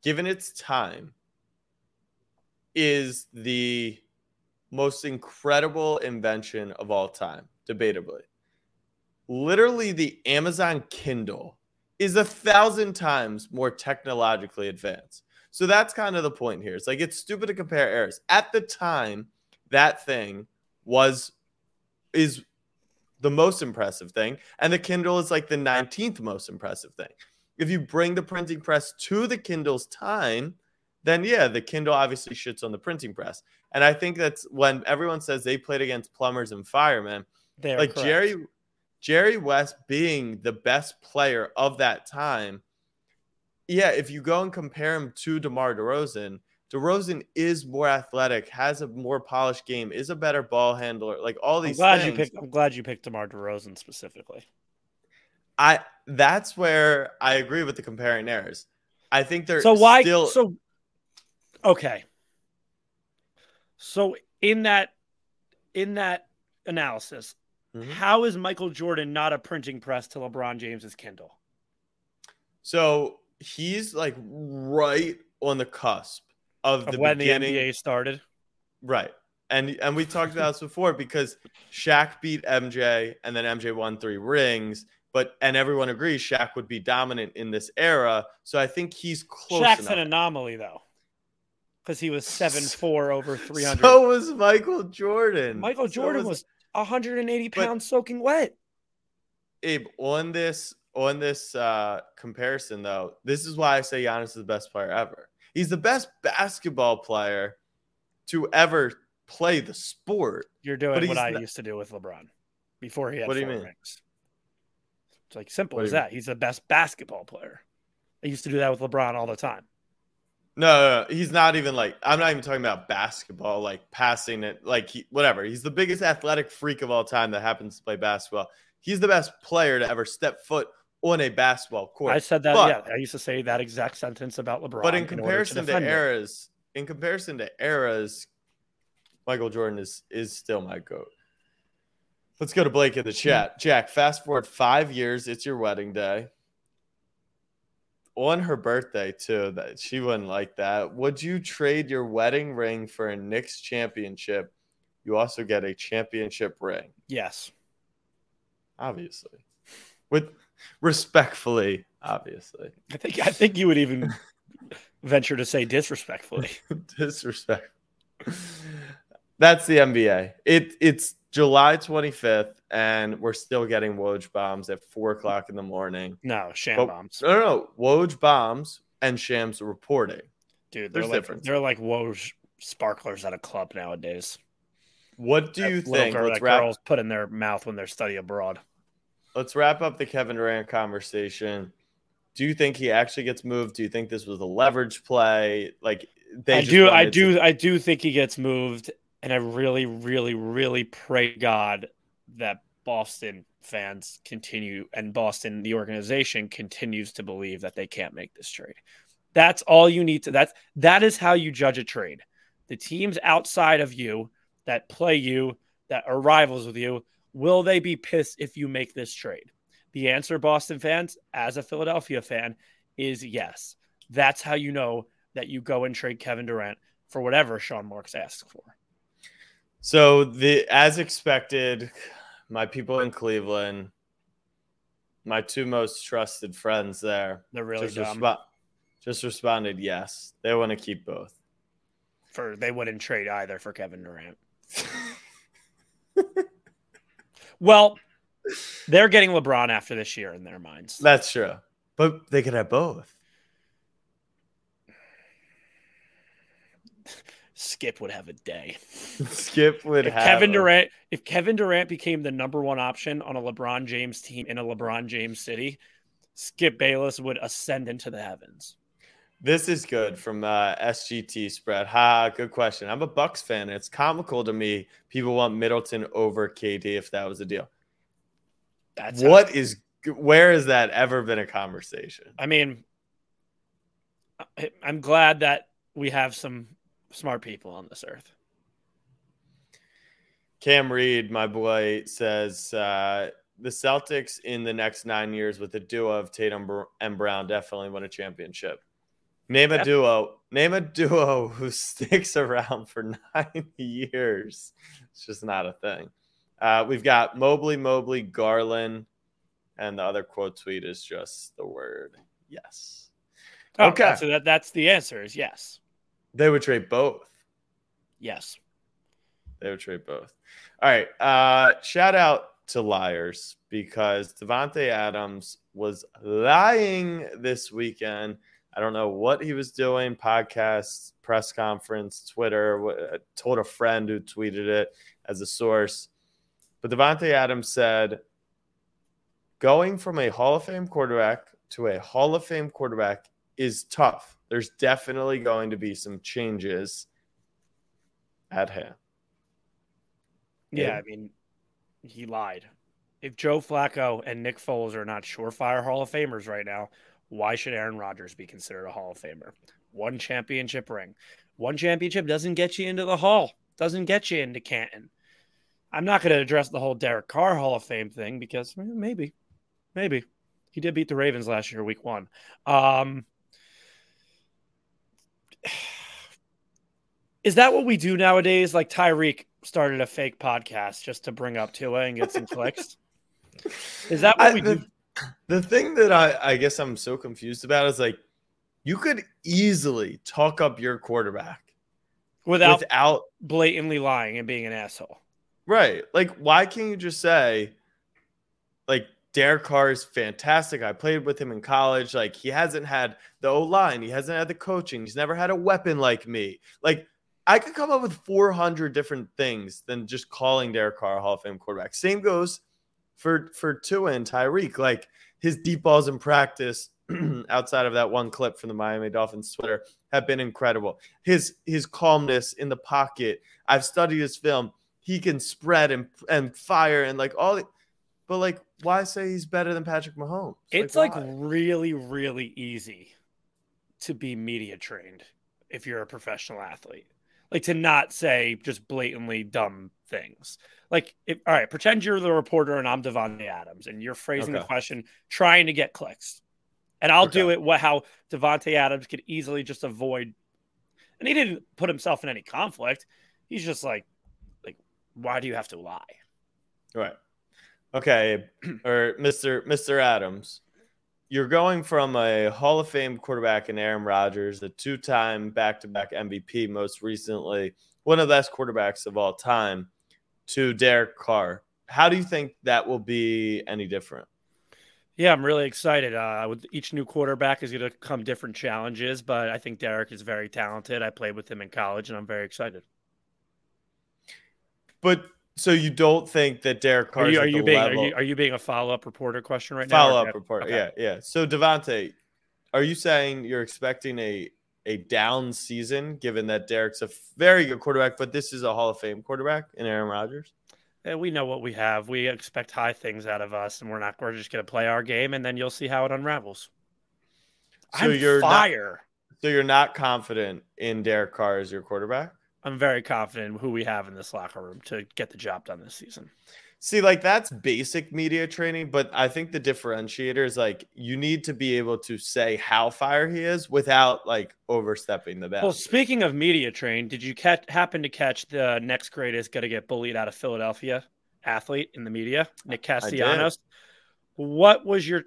given its time is the most incredible invention of all time debatably literally the amazon kindle is a thousand times more technologically advanced. So that's kind of the point here. It's like it's stupid to compare eras. At the time, that thing was is the most impressive thing, and the Kindle is like the 19th most impressive thing. If you bring the printing press to the Kindle's time, then yeah, the Kindle obviously shits on the printing press. And I think that's when everyone says they played against plumbers and firemen, They like correct. Jerry Jerry West being the best player of that time. Yeah, if you go and compare him to DeMar DeRozan, DeRozan is more athletic, has a more polished game, is a better ball handler. Like all these. I'm glad things. you picked. I'm glad you picked Demar Derozan specifically. I that's where I agree with the comparing errors. I think they're So why? still So okay. So in that in that analysis, Mhm. how is Michael Jordan not a printing press to LeBron James's Kindle? so he's like right on the cusp of, Of the when beginning. the NBA started. Right. And and we talked about this before because Shaq beat MJ and then MJ won three rings, but and everyone agrees Shaq would be dominant in this era. So I think he's close Shaq's enough. an anomaly though, because he was seven four over three hundred. So was Michael Jordan. Michael So Jordan was 180 But- pounds soaking wet. Abe on this on this uh comparison though. This is why I say Giannis is the best player ever. He's the best basketball player to ever play the sport. You're doing what I not- used to do with LeBron before he had What do you mean? rings. It's like simple What as that. He's the best basketball player. I used to do that with LeBron all the time. No, no, no, he's not even like I'm not even talking about basketball, like passing it, like he, whatever. He's the biggest athletic freak of all time that happens to play basketball. He's the best player to ever step foot on a basketball court. I said that. But- yeah, I used to say that exact sentence about LeBron. but in comparison to, it. eras, in comparison to eras, Michael Jordan is is still my goat. Let's go to Blake in the hmm. chat. Jack, fast forward five years. It's your wedding day. On her birthday too. That she wouldn't like that. Would you trade your wedding ring for a Knicks championship? You also get a championship ring, yes, obviously. With respectfully, obviously. I think I think you would even *laughs* venture to say disrespectfully. *laughs* disrespect. That's the NBA. It it's July 25th, and we're still getting Woj bombs at four o'clock in the morning. No, sham But- bombs, No, no. Woj bombs and Shams reporting. dude. They're there's like difference. they're like Woj sparklers at a club nowadays. What do That you think? girl that wrap. girls put in their mouth when they're study abroad. Let's wrap up the Kevin Durant conversation. Do you think he actually gets moved? Do you think this was a leverage play? Like they I do, I to- do, I do think he gets moved, and I really, really, really pray God that Boston fans continue and Boston, the organization, continues to believe that they can't make this trade. That's all you need to. That's that is how you judge a trade. The teams outside of you that play you, that are rivals with you, will they be pissed if you make this trade? The answer, Boston fans, as a Philadelphia fan, is yes. That's how you know that you go and trade Kevin Durant for whatever Sean Marks asks for. So the as expected, my people in Cleveland, my two most trusted friends there, They're really just, respo- just responded yes. They want to keep both. for they wouldn't trade either for Kevin Durant. *laughs* Well, they're getting LeBron after this year in their minds. That's true. But they could have both. Skip would have a day. *laughs* Skip would if have Kevin Durant. A... If Kevin Durant became the number one option on a LeBron James team in a LeBron James city, Skip Bayless would ascend into the heavens. This is good from uh, SGT spread. Ha, good question. I'm a Bucks fan. It's comical to me. People want Middleton over KD if that was a deal. That's what is where has that ever been a conversation? I mean, I'm glad that we have some smart people on this earth. Cam Reed, my boy, says uh, the Celtics in the next nine years with the duo of Tatum and Brown definitely win a championship. Name a duo. Name a duo *laughs* who sticks around for nine *laughs* years. It's just not a thing. Uh, we've got Mobley, Mobley, Garland, and the other quote tweet is just the word yes. Oh, Okay. so that that's the answer is yes, They would trade both. yes. They would trade both. All right. Uh, shout out to liars because Davante Adams was lying this weekend. I don't know what he was doing. Podcast, press conference, Twitter. I uh, told a friend who tweeted it as a source. But Davante Adams said, going from a Hall of Fame quarterback to a Hall of Fame quarterback is tough. There's definitely going to be some changes at hand. Yeah, Yeah. I mean, he lied. If Joe Flacco and Nick Foles are not surefire Hall of Famers right now, why should Aaron Rodgers be considered a Hall of Famer? One championship ring. One championship doesn't get you into the Hall, doesn't get you into Canton. I'm not going to address the whole Derek Carr Hall of Fame thing because maybe, maybe. He did beat the Ravens last year, week one. Um, *sighs* is that what we do nowadays? Like Tyreek started a fake podcast just to bring up Tua and get some *laughs* clicks. Is that what I- we the, do? The thing that I, I guess I'm so confused about is like you could easily talk up your quarterback Without without blatantly lying and being an asshole. right. Like, why can't you just say, like, Derek Carr is fantastic. I played with him in college. Like, he hasn't had the O line, he hasn't had the coaching, he's never had a weapon like me. Like, I could come up with 400 different things than just calling Derek Carr a Hall of Fame quarterback. Same goes for for Tua and Tyreek. Like his deep balls in practice, *clears throat* outside of that one clip from the Miami Dolphins Twitter, have been incredible. His his calmness in the pocket. I've studied his film. He can spread and and fire and like all. The, but like, why say he's better than Patrick Mahomes? It's like why? really, really easy to be media trained if you're a professional athlete. Like to not say just blatantly dumb things. Like, if, all right, pretend you're the reporter and I'm Davante Adams, and you're phrasing the question trying to get clicks, and I'll do it. What how Davante Adams could easily just avoid, and he didn't put himself in any conflict. He's just like, like, why do you have to lie? Right. Okay, *clears throat* or Mr. Mr. Adams, you're going from a Hall of Fame quarterback in Aaron Rodgers, a two-time back-to-back MVP, most recently one of the best quarterbacks of all time, to Derek Carr. How do you think that will be any different? Yeah, I'm really excited. Uh, with each new quarterback is going to come different challenges, but I think Derek is very talented. I played with him in college, and I'm very excited. But so you don't think that Derek Carr Are you is are you being are level- you, are you being a follow up reporter question right now? follow up report. Okay. Yeah, yeah. So Davante, are you saying you're expecting a a down season given that Derek's a very good quarterback, but this is a Hall of Fame quarterback in Aaron Rodgers? Yeah, we know what we have. We expect high things out of us, and we're not. We're just going to play our game, and then you'll see how it unravels. So I'm you're not, fire. so you're not confident in Derek Carr as your quarterback? I'm very confident in who we have in this locker room to get the job done this season. See, like that's basic media training, but I think the differentiator is like you need to be able to say how fire he is without like overstepping the best. Well, speaking of media train, did you catch, happen to catch the next greatest going to get bullied out of Philadelphia athlete in the media, Nick. Castellanos? What was your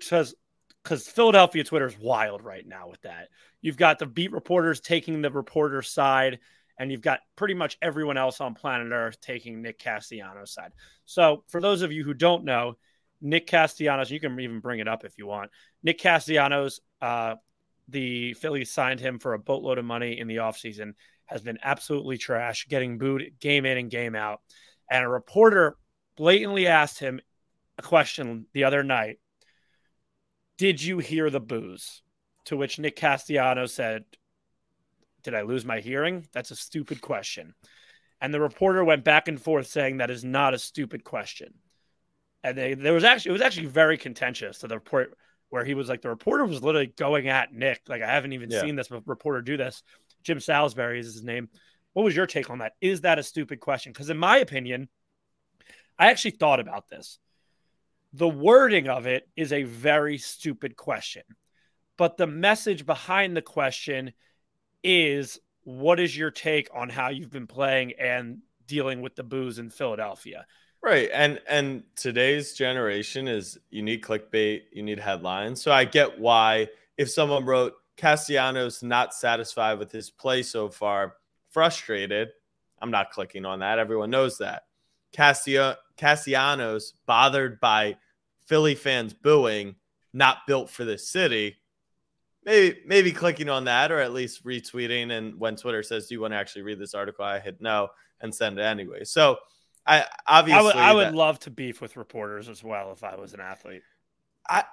because Philadelphia Twitter is wild right now with that. You've got the beat reporters taking the reporter side, and you've got pretty much everyone else on planet Earth taking Nick Castellanos' side. So, for those of you who don't know, Nick Castellanos, you can even bring it up if you want. Nick Castellanos, uh, the Phillies signed him for a boatload of money in the offseason, has been absolutely trash, getting booed game in and game out. And a reporter blatantly asked him a question the other night Did you hear the boos? To which Nick Castellanos said, Did I lose my hearing? That's a stupid question. And the reporter went back and forth saying that is not a stupid question. And they, there was actually it was actually very contentious to the report where he was like the reporter was literally going at Nick. Like I haven't even yeah. seen this reporter do this. Jim Salisbury is his name. What was your take on that? Is that a stupid question? Because in my opinion, I actually thought about this. The wording of it is a very stupid question, but the message behind the question is what is your take on how you've been playing and dealing with the booze in Philadelphia? Right. And and today's generation is you need clickbait, you need headlines. So I get why if someone wrote Castellanos not satisfied with his play so far, frustrated, I'm not clicking on that. Everyone knows that. Cassia, Castellanos bothered by Philly fans booing, not built for this city. Maybe maybe clicking on that or at least retweeting. And when Twitter says, "Do you want to actually read this article?" I hit no and send it anyway. So I obviously I would, I would that, love to beef with reporters as well if I was an athlete. I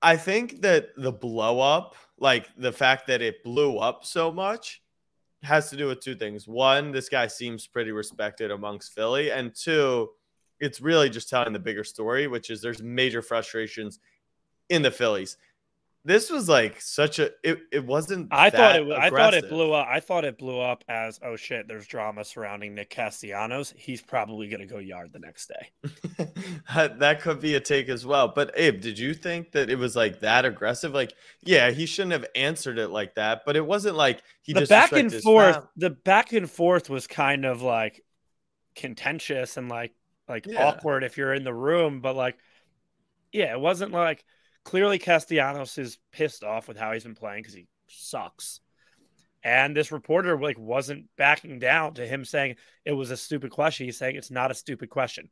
I think that the blow up, like the fact that it blew up so much, has to do with two things. One, this guy seems pretty respected amongst Philly, and two, it's really just telling the bigger story, which is there's major frustrations in the Phillies this was like such a it, it wasn't I thought it aggressive. I thought it blew up I thought it blew up as oh shit there's drama surrounding Nick Castellanos he's probably going to go yard the next day. *laughs* that could be a take as well. But Abe, did you think that it was like that aggressive? Like yeah, he shouldn't have answered it like that, but it wasn't like he The back and forth the back and forth was kind of like contentious and like like yeah. awkward if you're in the room, but like yeah, it wasn't like Clearly, Castellanos is pissed off with how he's been playing because he sucks. And this reporter like wasn't backing down to him saying it was a stupid question. He's saying it's not a stupid question.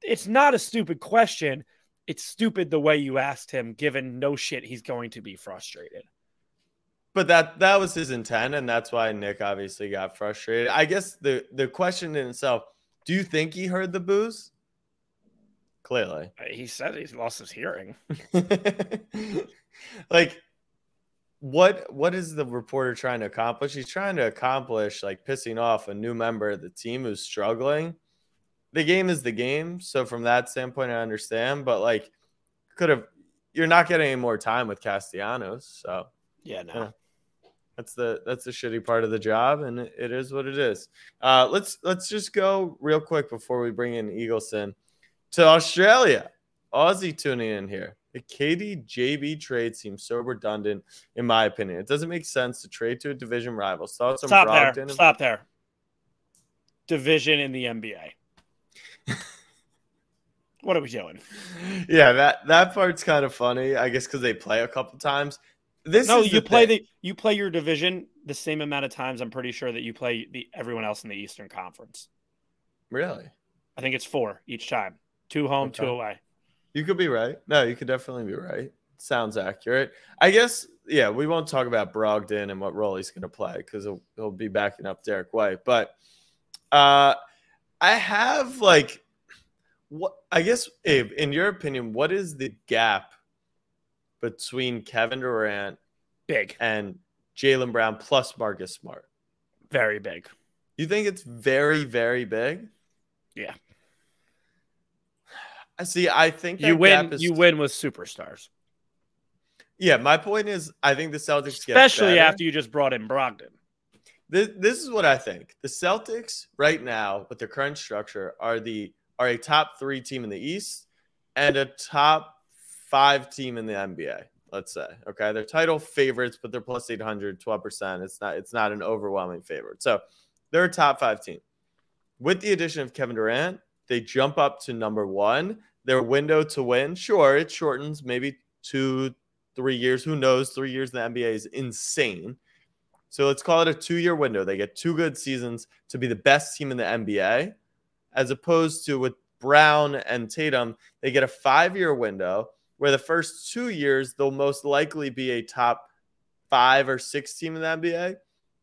It's not a stupid question. It's stupid the way you asked him, given no shit he's going to be frustrated. But that that was his intent, and that's why Nick obviously got frustrated. I guess the the question in itself: Do you think he heard the boos? Clearly, uh, he said he's lost his hearing. *laughs* like, what what is the reporter trying to accomplish? He's trying to accomplish like pissing off a new member of the team who's struggling. The game is the game, so from that standpoint, I understand. But like, could have you're not getting any more time with Castellanos, so yeah, no. that's the that's the shitty part of the job, and it, it is what it is. Uh, let's let's just go real quick before we bring in Eagleson to Australia. Aussie tuning in here. The KD JB trade seems so redundant, in my opinion. It doesn't make sense to trade to a division rival. Thoughts Stop there. Stop there. Division in the NBA. *laughs* what are we doing? Yeah, that that part's kind of funny. I guess because they play a couple times. This no, you play thing. the you play your division the same amount of times. I'm pretty sure that you play the everyone else in the Eastern Conference. Really? I think it's four each time. Two home, okay. two away. You could be right. No, you could definitely be right. Sounds accurate. I guess, yeah, we won't talk about Brogdon and what role he's going to play because he'll, he'll be backing up Derrick White. But uh, I have like, what I guess, Abe, in your opinion, what is the gap between Kevin Durant, big, and Jaylen Brown plus Marcus Smart? Very big. You think it's very, very big? Yeah. See. I think you win. You win with superstars. Yeah, my point is, I think the Celtics, especially after you just brought in Brogdon. This, this is what I think. The Celtics right now, with their current structure, are the are a top three team in the East and a top five team in the NBA. Let's say, okay, they're title favorites, but they're plus 800, 12 percent. It's not it's not an overwhelming favorite. So they're a top five team. With the addition of Kevin Durant, they jump up to number one their window to win, sure, it shortens maybe two, three years. Who knows? Three years in the NBA is insane. So let's call it a two year window. They get two good seasons to be the best team in the NBA, as opposed to with Brown and Tatum, they get a five year window where the first two years they'll most likely be a top five or six team in the NBA.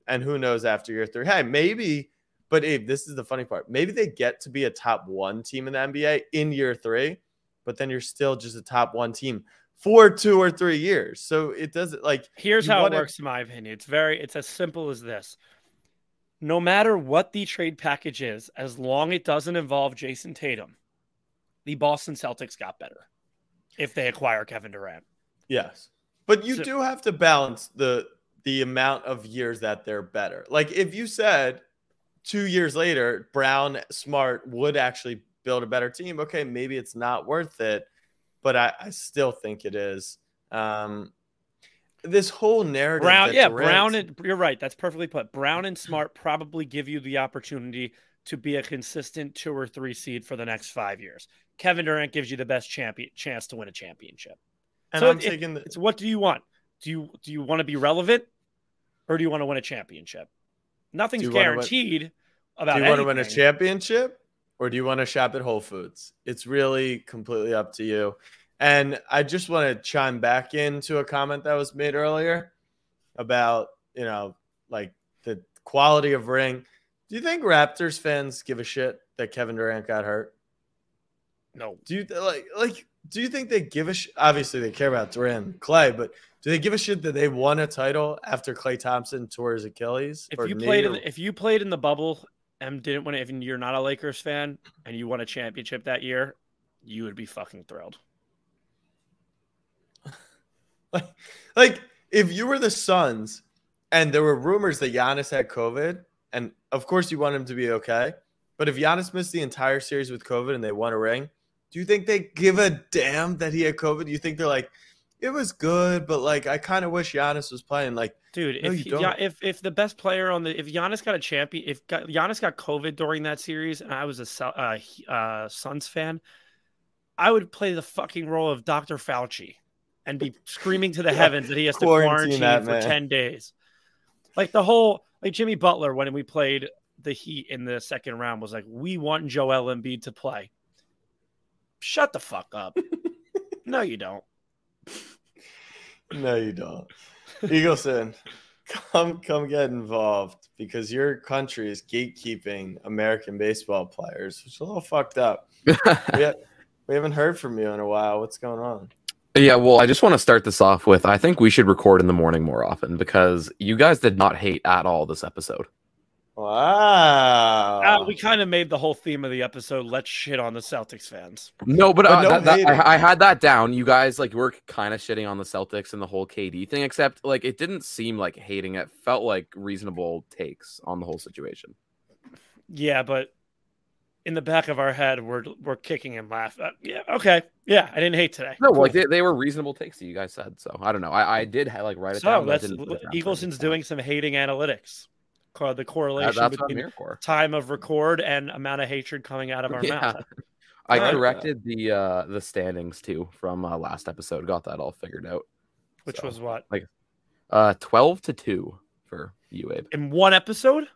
And who knows after year three? Hey, maybe, but Abe, this is the funny part. Maybe they get to be a top one team in the NBA in year three, but then you're still just a top one team for two or three years. So it doesn't like Here's how it works, in my opinion. It's very, it's as simple as this. No matter what the trade package is, as long it doesn't involve Jayson Tatum, the Boston Celtics got better if they acquire Kevin Durant. Yes. But you So- do have to balance the the amount of years that they're better. Like if you said 2 years later Brown Smart would actually build a better team, okay, maybe it's not worth it, but I, I still think it is. Um this whole narrative Brown, yeah, Durant's- Brown and you're right. That's perfectly put. Brown and Smart probably give you the opportunity to be a consistent two or three seed for the next five years. Kevin Durant gives you the best champion chance to win a championship. and so I'm it- taking the It's what do you want? Do you do you want to be relevant, or do you want to win a championship? Nothing's you win- guaranteed about. do you want to win a championship or do you want to shop at Whole Foods? It's really completely up to you. And I just want to chime back into a comment that was made earlier about, you know, like the quality of ring. Do you think Raptors fans give a shit that Kevin Durant got hurt? No, Do you like like do you think they give a sh- obviously they care about Durant Klay, but do they give a shit that they won a title after Klay Thompson tore his Achilles? if you played in or- the, if you played in the bubble and didn't win it, if you're not a Lakers fan and you won a championship that year, you would be fucking thrilled. *laughs* Like, like if you were the Suns and there were rumors that Giannis had COVID, and of course you want him to be okay, but if Giannis missed the entire series with COVID and they won a ring, do you think they give a damn that he had COVID? Do you think they're like, it was good, but like I kind of wish Giannis was playing? Like, Dude, No, if you he- don't. yeah, if if the best player on the if Giannis got a champion, if got, Giannis got COVID during that series, and I was a uh, uh, Suns fan, I would play the fucking role of Dr. Fauci and be screaming to the *laughs* Yeah, heavens that he has to quarantine for man. ten days. Like the whole like Jimmy Butler when we played the Heat in the second round was like, we want Joel Embiid to play. Shut the fuck up. *laughs* no, you don't. no, you don't. Eagleson, come come get involved because your country is gatekeeping American baseball players, which is a little fucked up. *laughs* we, ha- we haven't heard from you in a while. What's going on? Yeah, well, I just want to start this off with I think we should record in the morning more often because you guys did not hate at all this episode. Wow. Uh, we kind of made the whole theme of the episode. Let's shit on the Celtics fans. No, but, But uh, no that- that- I, I had that down. You guys like were kind of shitting on the Celtics and the whole KD thing, except like it didn't seem like hating. It felt like reasonable takes on the whole situation. Yeah, but in the back of our head, we're we're kicking and laughing. Uh, yeah, okay. Yeah, I didn't hate today. No, Cool. like they, they were reasonable takes that you guys said. So I don't know. I, I did ha- like write it so down. but I that's didn't put it down for any Eagleson's point. doing some hating analytics. Called the correlation that's between time of record and amount of hatred coming out of our *laughs* Yeah. mouth. I corrected the uh the standings too from uh, last episode. Got that all figured out. Which So, was what Like Uh, twelve to two for you, Abe. in one episode.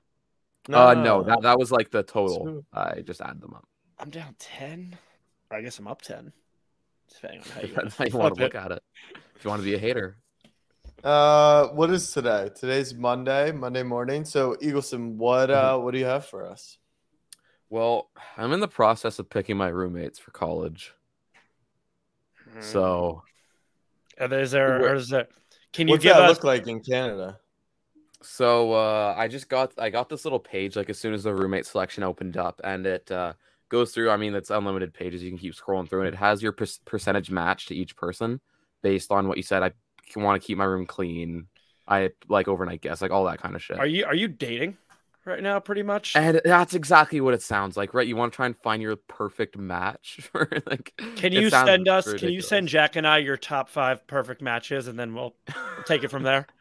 uh, no, that, that was like the total. I just added them up. I'm down ten. I guess I'm up ten. Depending on how *laughs* you, *laughs* how you want to look at it. If you want to be a hater, Uh, what is today? Today's Monday, Monday morning. So, Eagleson, what uh, what do you have for us? well, I'm in the process of picking my roommates for college. it. So, is there? Where- Or is there? Can you What's give that us? look like in Canada? so uh, I just got I got this little page like as soon as the roommate selection opened up, and it uh, goes through. I mean, it's unlimited pages. You can keep scrolling through, and it has your per- percentage match to each person based on what you said. I want to keep my room clean. I like overnight guests, like all that kind of shit. Are you are you dating right now? Pretty much. And that's exactly what it sounds like, right? You want to try and find your perfect match *laughs* for like. Can you send us? Can you send Jack and I your top five perfect matches, and then we'll take it from there. *laughs*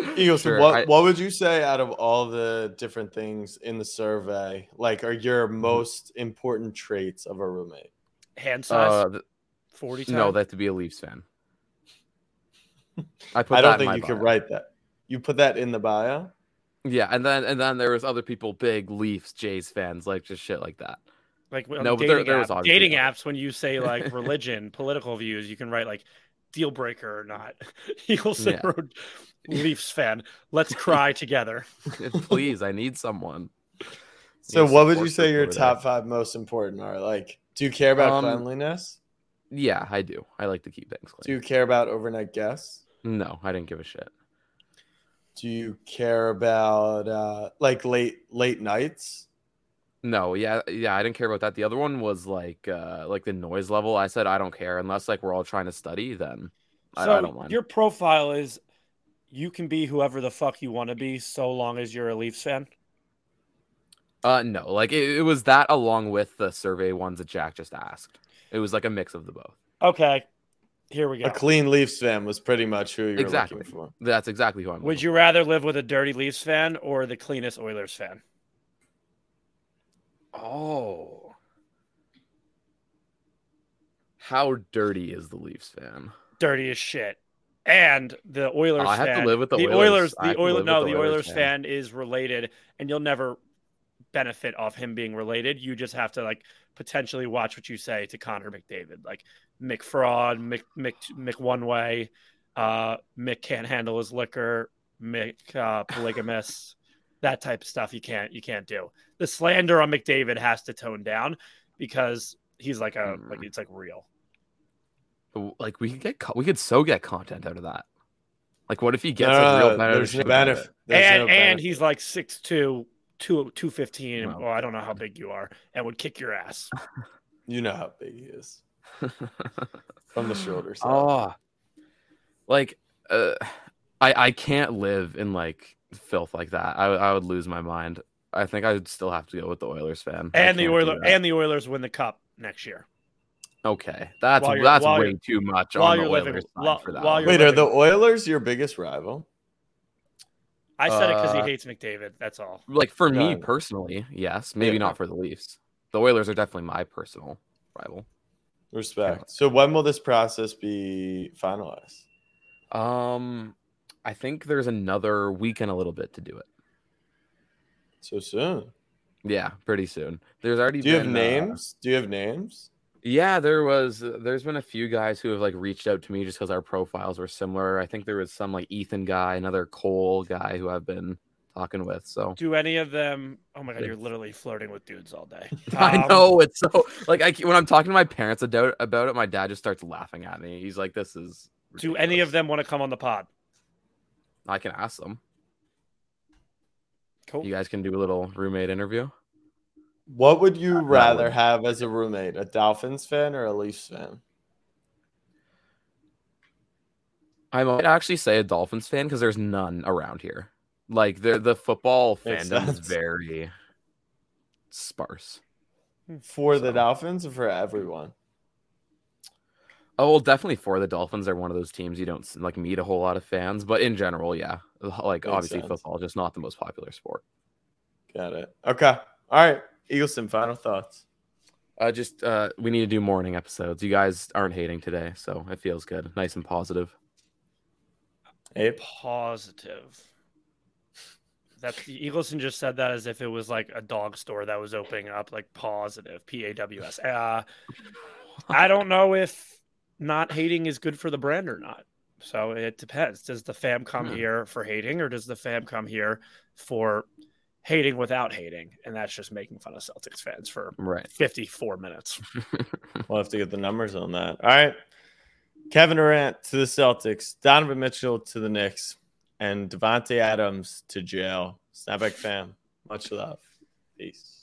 Eagleson, Sure, what I- what would you say out of all the different things in the survey, like are your Mm-hmm. most important traits of a roommate? Hand size, Uh, forty. no, time? they have to be a Leafs fan. I put I don't in think my you could write that. You put that in the bio. Yeah, and then and then there was other people, big Leafs, Jays fans, like just shit like that. like on No, but there- dating, there was dating others. apps when you say like *laughs* religion, political views, you can write like deal breaker or not. *laughs* Eagles Yeah. Road *laughs* Leafs fan. Let's cry together. Please, I need someone. So, Need what would you say your over there. top five most important are? Like, do you care about Um, cleanliness? Yeah, I do. I like to keep things clean. Do you care about overnight guests? No, I didn't give a shit. Do you care about uh, like late late nights? No, yeah, yeah, I didn't care about that. The other one was like uh like the noise level. I said I don't care unless like we're all trying to study, then I, I don't mind. your profile is you can be whoever the fuck you want to be so long as you're a Leafs fan. Uh no, like it, it was that along with the survey ones that Jack just asked. It was like a mix of the both. Okay. Here we go. A clean Leafs fan was pretty much who you're Exactly. looking for. That's exactly who I'm. Would looking you rather live with a dirty Leafs fan or the cleanest Oilers fan? Oh. How dirty is the Leafs fan? Dirty as shit. And the Oilers fan. I have to live with the the Oilers. I the Oilers, no, the the Oilers Oilers fan. fan is related, and you'll never benefit off him being related. You just have to like potentially watch what you say to Connor McDavid, like McFraud, fraud, Mick Mick Mick one way, uh, Mick can't handle his liquor, Mick uh, polygamous, *laughs* that type of stuff. You can't you can't do. The slander on McDavid has to tone down because he's like a Hmm. like it's like real. Like we could get co- we could so get content out of that. Like what if he gets No, like real no, there's no benefit. There's and no and he's like 6'2", 2, 215. Wow. Well, I don't know how big you are, and would kick your ass. *laughs* you know how big he is *laughs* from the shoulders. side. Oh, like uh, I I can't live in like filth like that. I I would lose my mind. I think I would still have to go with the Oilers fan. And the can't Oilers and the Oilers win the cup next year. okay, that's that's way too much while on you're living- Oilers side while- for that. while you're Wait, are the Oilers your biggest rival? I said it because Uh, he hates McDavid. That's all. like for me Got it. personally, yes, maybe Yeah. not for the Leafs. The Oilers are definitely my personal rival. Respect. So when will this process be finalized? Um, I think there's another week and a little bit to do it. So soon. Yeah, pretty soon. There's already Do you have been, uh, names? Do you have names? Yeah, there was. There's been a few guys who have like reached out to me just because our profiles were similar. I think there was some like Ethan guy, another Cole guy who I've been talking with. So Do any of them? Oh my god, you're literally flirting with dudes all day. *laughs* I Um, know it's so like I when I'm talking to my parents about about it, my dad just starts laughing at me. He's like, "This is." Do any of them want to come on the pod? I can ask them. Cool. You guys can do a little roommate interview. What would you that rather would- have as a roommate? A Dolphins fan or a Leafs fan? I might actually say a Dolphins fan because there's none around here. Like the the football Makes fandom is very sparse. For the Dolphins or for everyone? Oh, well, definitely for the Dolphins. They're one of those teams you don't like meet a whole lot of fans, but in general, yeah, like Makes obviously sense. football just not the most popular sport. Got it. Okay. All right. Eagleson, final thoughts. Uh, just uh, we need to do morning episodes. You guys aren't hating today, so it feels good, nice and positive. Abe? Positive. That Eagleson just said that as if it was like a dog store that was opening up, like positive, P A W S. Uh, I don't know if not hating is good for the brand or not. So it depends. Does the fam come Hmm. here for hating, or does the fam come here for hating without hating? And that's just making fun of Celtics fans for Right. 54 minutes. *laughs* We'll have to get the numbers on that. All right. Kevin Durant to the Celtics, Donovan Mitchell to the Knicks, and Davante Adams to jail. Snapback fam. Much love. Peace.